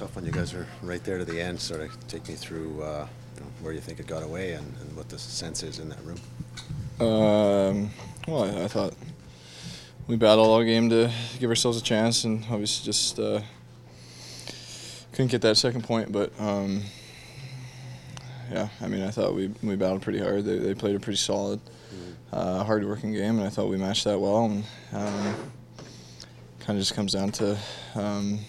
tough one. You guys are right there to the end. Sort of take me through uh, where you think it got away and, and, what the sense is in that room. Um, well, I, I, thought we battled all game to give ourselves a chance, and obviously just uh, couldn't get that second point. But um, yeah, I mean, I thought we we battled pretty hard. They, they played a pretty solid, mm-hmm. uh, hard-working game, and I thought we matched that well. And um, kind of just comes down to um,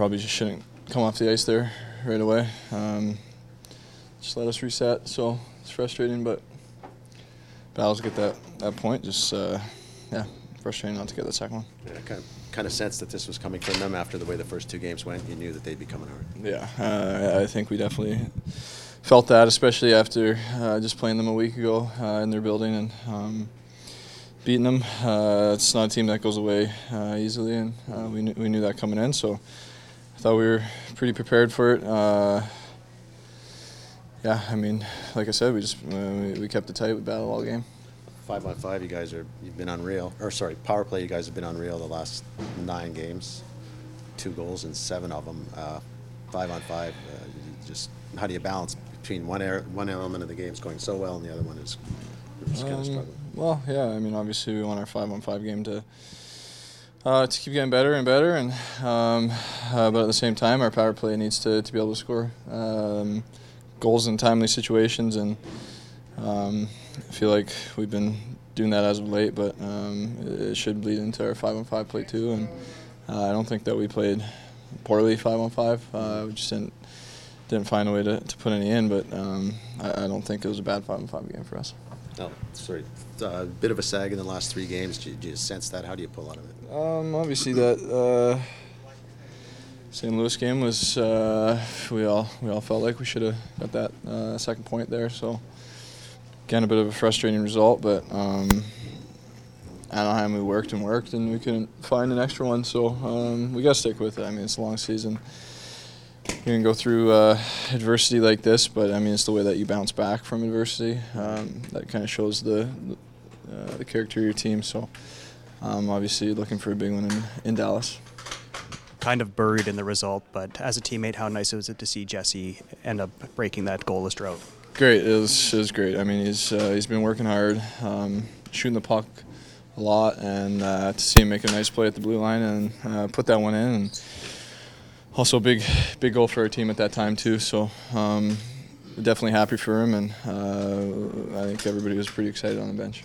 probably just shouldn't come off the ice there right away. Um, just let us reset. So it's frustrating, but battles get that that point. Just uh, yeah, frustrating not to get the second one. Yeah, kind of kind of sense that this was coming from them after the way the first two games went. You knew that they'd be coming hard. Yeah, uh, I think we definitely felt that, especially after uh, just playing them a week ago uh, in their building and um, beating them. Uh, it's not a team that goes away uh, easily, and uh, we knew, we knew that coming in. So thought we were pretty prepared for it. yeah, I mean, like I said, we just we, we kept it tight. We battled all game five on five, you guys are you've been unreal. Or sorry, power play, you guys have been unreal the last nine games, two goals in seven of them. Uh, five on five, uh, just how do you balance between one air, one element of the game is going so well and the other one is just kind of um, struggling? Well, yeah, I mean, obviously we want our five on five game to. Uh, to keep getting better and better, and um, uh, but at the same time, our power play needs to, to be able to score um, goals in timely situations, and um, I feel like we've been doing that as of late, but um, it should bleed into our five on five play too. And uh, I don't think that we played poorly five on five. Uh, we just didn't didn't find a way to, to put any in, but um, I, I, don't think it was a bad five and five game for us. No, sorry, a uh, bit of a sag in the last three games. Do you, do you sense that? How do you pull out of it? Um, obviously, that uh, St. Louis game was uh, we all we all felt like we should have got that uh, second point there. So again, a bit of a frustrating result, but um, Anaheim, we worked and worked, and we couldn't find an extra one. So um, we got to stick with it. I mean, it's a long season. You can go through uh, adversity like this, but I mean, it's the way that you bounce back from adversity um, that kind of shows the uh, the character of your team. So um, obviously, looking for a big one in, in Dallas kind of buried in the result, but as a teammate, how nice was it to see Jesse end up breaking that goalless drought? Great. It was, it was great. I mean, he's uh, he's been working hard, um, shooting the puck a lot, and uh, to see him make a nice play at the blue line and uh, put that one in, and also a big big goal for our team at that time too. So um, definitely happy for him, and uh, I think everybody was pretty excited on the bench.